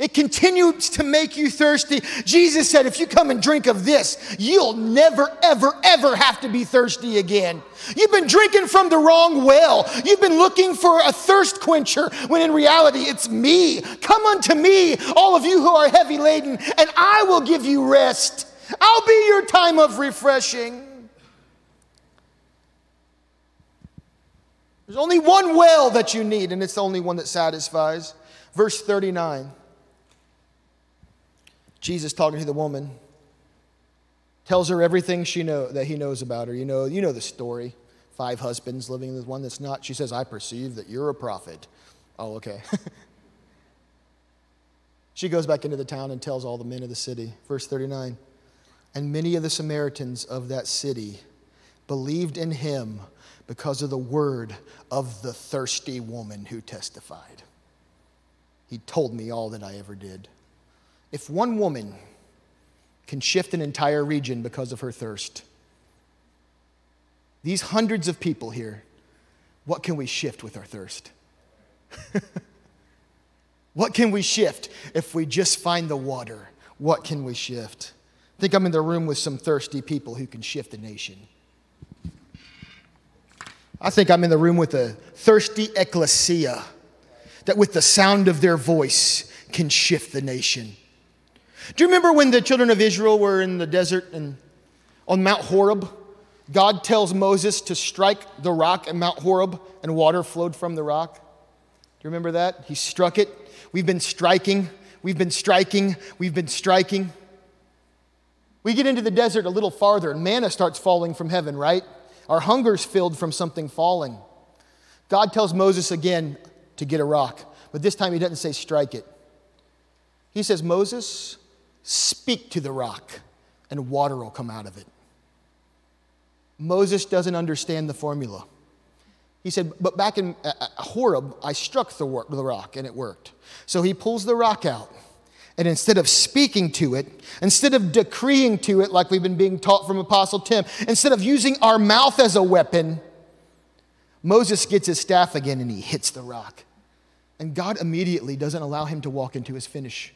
It continues to make you thirsty. Jesus said, if you come and drink of this, you'll never, ever, ever have to be thirsty again. You've been drinking from the wrong well. You've been looking for a thirst quencher when in reality it's me. Come unto me, all of you who are heavy laden, and I will give you rest. I'll be your time of refreshing. There's only one well that you need, and it's the only one that satisfies. Verse 39. Jesus talking to the woman tells her everything she know that he knows about her. You know, you know the story. Five husbands living with one that's not. She says, I perceive that you're a prophet. Oh, okay. she goes back into the town and tells all the men of the city. Verse 39. And many of the Samaritans of that city believed in him because of the word of the thirsty woman who testified. He told me all that I ever did. If one woman can shift an entire region because of her thirst, these hundreds of people here, what can we shift with our thirst? what can we shift if we just find the water? What can we shift? I think I'm in the room with some thirsty people who can shift a nation. I think I'm in the room with a thirsty ecclesia that, with the sound of their voice, can shift the nation. Do you remember when the children of Israel were in the desert and on Mount Horeb? God tells Moses to strike the rock at Mount Horeb and water flowed from the rock. Do you remember that? He struck it. We've been striking, we've been striking, we've been striking. We get into the desert a little farther and manna starts falling from heaven, right? Our hunger's filled from something falling. God tells Moses again to get a rock, but this time he doesn't say strike it. He says, Moses, speak to the rock, and water will come out of it. Moses doesn't understand the formula. He said, But back in uh, uh Horeb, I struck the, the rock and it worked. So he pulls the rock out. And instead of speaking to it, instead of decreeing to it like we've been being taught from Apostle Tim, instead of using our mouth as a weapon, Moses gets his staff again and he hits the rock. And God immediately doesn't allow him to walk into his finish.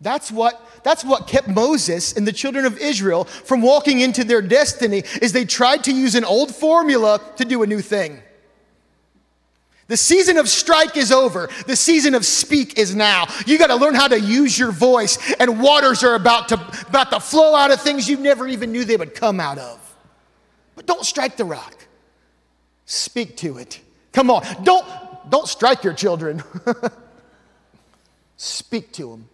That's what, that's what kept Moses and the children of Israel from walking into their destiny is they tried to use an old formula to do a new thing. The season of strike is over. The season of speak is now. You got to learn how to use your voice, and waters are about to, about to flow out of things you never even knew they would come out of. But don't strike the rock. Speak to it. Come on. Don't, don't strike your children. Speak to them.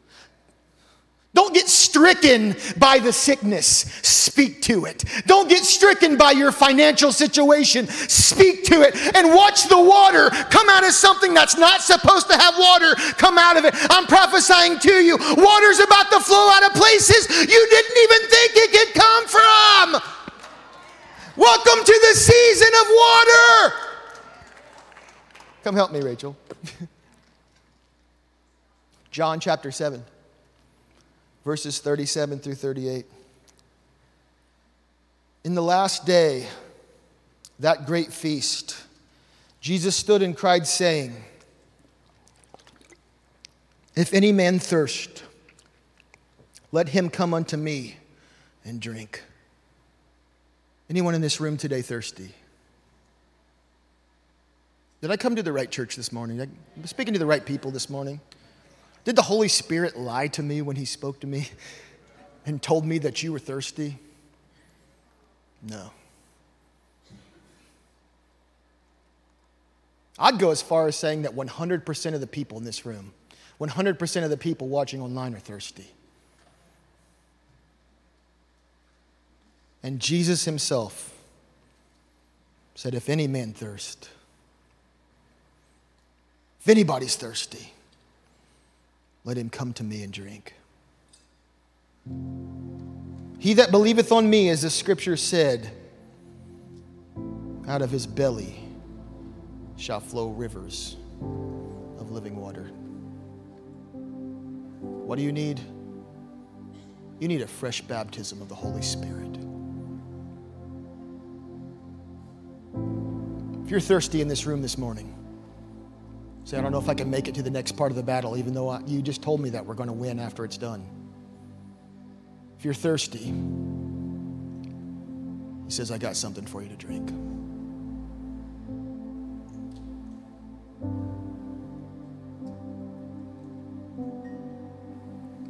Don't get stricken by the sickness. Speak to it. Don't get stricken by your financial situation. Speak to it and watch the water come out of something that's not supposed to have water come out of it. I'm prophesying to you. Water's about to flow out of places you didn't even think it could come from. Welcome to the season of water. Come help me, Rachel. John chapter 7 verses 37 through 38. In the last day, that great feast, Jesus stood and cried, saying, If any man thirst, let him come unto me and drink. Anyone in this room today thirsty? Did I come to the right church this morning? I'm speaking to the right people this morning. Did the Holy Spirit lie to me when He spoke to me and told me that you were thirsty? No. I'd go as far as saying that 100% of the people in this room, 100% of the people watching online are thirsty. And Jesus himself said, If any man thirst, if anybody's thirsty, let him come to me and drink. He that believeth on me, as the scripture said, out of his belly shall flow rivers of living water. What do you need? You need a fresh baptism of the Holy Spirit. If you're thirsty in this room this morning, say, I don't know if I can make it to the next part of the battle, even though I, you just told me that we're going to win after it's done. If you're thirsty, he says, I got something for you to drink.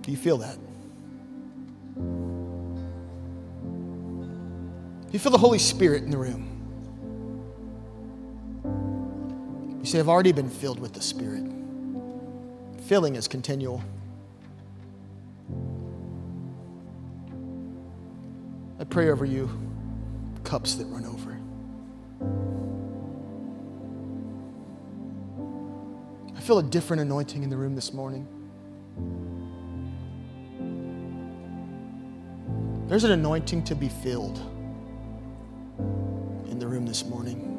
Do you feel that? Do you feel the Holy Spirit in the room? I've already been filled with the Spirit. Filling is continual. I pray over you cups that run over. I feel a different anointing in the room this morning. There's an anointing to be filled in the room this morning.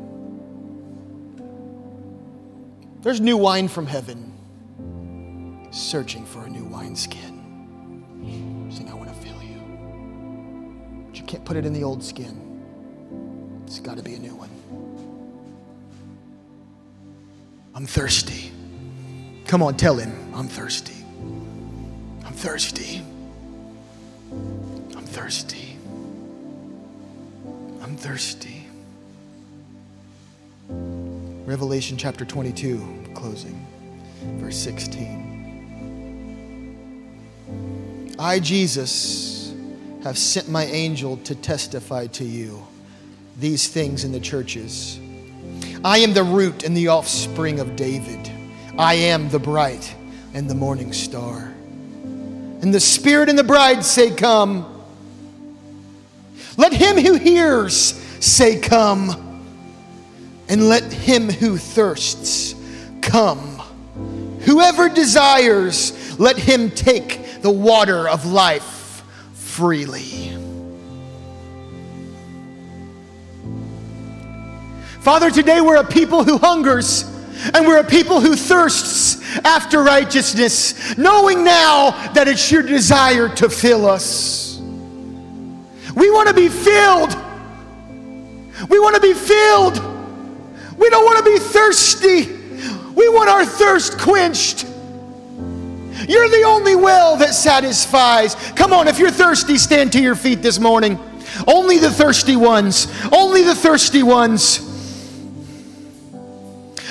There's new wine from heaven searching for a new wineskin. Saying, I want to fill you. But you can't put it in the old skin, it's got to be a new one. I'm thirsty. Come on, tell him, I'm thirsty. I'm thirsty. I'm thirsty. I'm thirsty. Revelation chapter 22, closing, verse 16. I, Jesus, have sent my angel to testify to you these things in the churches. I am the root and the offspring of David. I am the bright and the morning star. And the Spirit and the bride say, Come. Let him who hears say, Come and let him who thirsts come. Whoever desires, let him take the water of life freely. Father, today we're a people who hungers and we're a people who thirsts after righteousness, knowing now that it's your desire to fill us. We want to be filled. We want to be filled. We don't want to be thirsty. We want our thirst quenched. You're the only well that satisfies. Come on, if you're thirsty, stand to your feet this morning. Only the thirsty ones. Only the thirsty ones.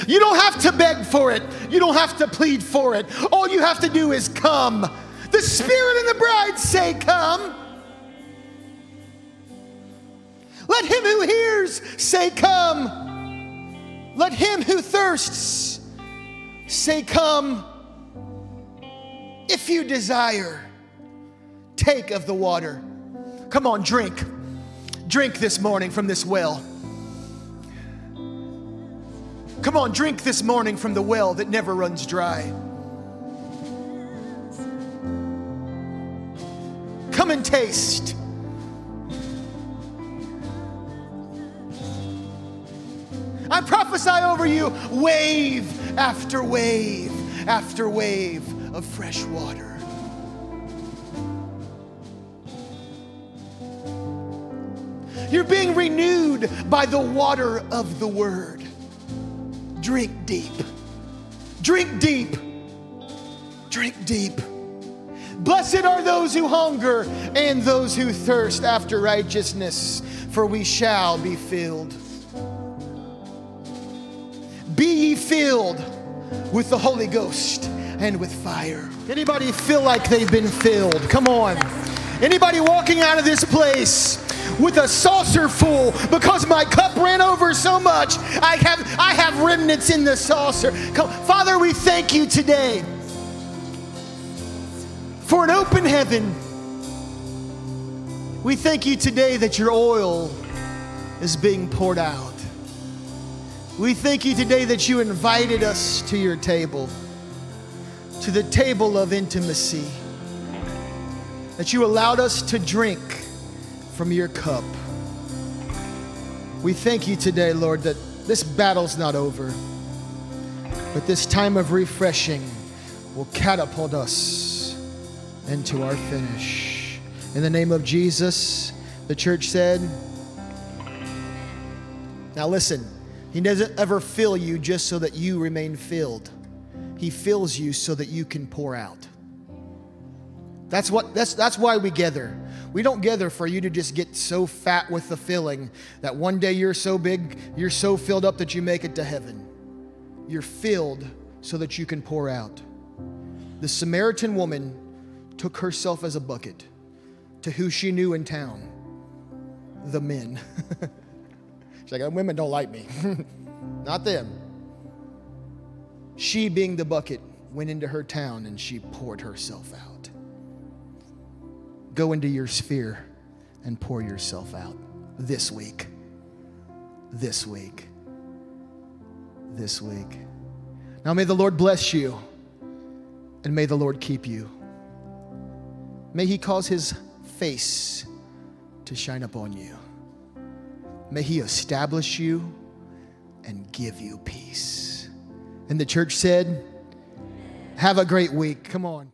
You don't have to beg for it. You don't have to plead for it. All you have to do is come. The Spirit and the bride say, Come. Let him who hears say, Come. Let him who thirsts say, Come. If you desire, take of the water. Come on, drink. Drink this morning from this well. Come on, drink this morning from the well that never runs dry. Come and taste. I prophesy over you wave after wave after wave of fresh water. You're being renewed by the water of the word. Drink deep. Drink deep. Drink deep. Blessed are those who hunger and those who thirst after righteousness, for we shall be filled. Be ye filled with the Holy Ghost and with fire. Anybody feel like they've been filled? Come on. Anybody walking out of this place with a saucer full because my cup ran over so much. I have I have remnants in the saucer. Come, Father, we thank you today for an open heaven. We thank you today that your oil is being poured out. We thank you today that you invited us to your table, to the table of intimacy, that you allowed us to drink from your cup. We thank you today, Lord, that this battle's not over, but this time of refreshing will catapult us into our finish. In the name of Jesus, the church said, Now listen, He doesn't ever fill you just so that you remain filled, He fills you so that you can pour out. That's what that's that's why we gather. We don't gather for you to just get so fat with the filling that one day you're so big, you're so filled up that you make it to heaven. You're filled so that you can pour out. The Samaritan woman took herself as a bucket to who she knew in town the men. She's like, women don't like me. Not them. She, being the bucket, went into her town and she poured herself out. Go into your sphere and pour yourself out this week. This week. This week. Now, may the Lord bless you and may the Lord keep you. May He cause His face to shine upon you. May He establish you and give you peace. And the church said, Have a great week. Come on.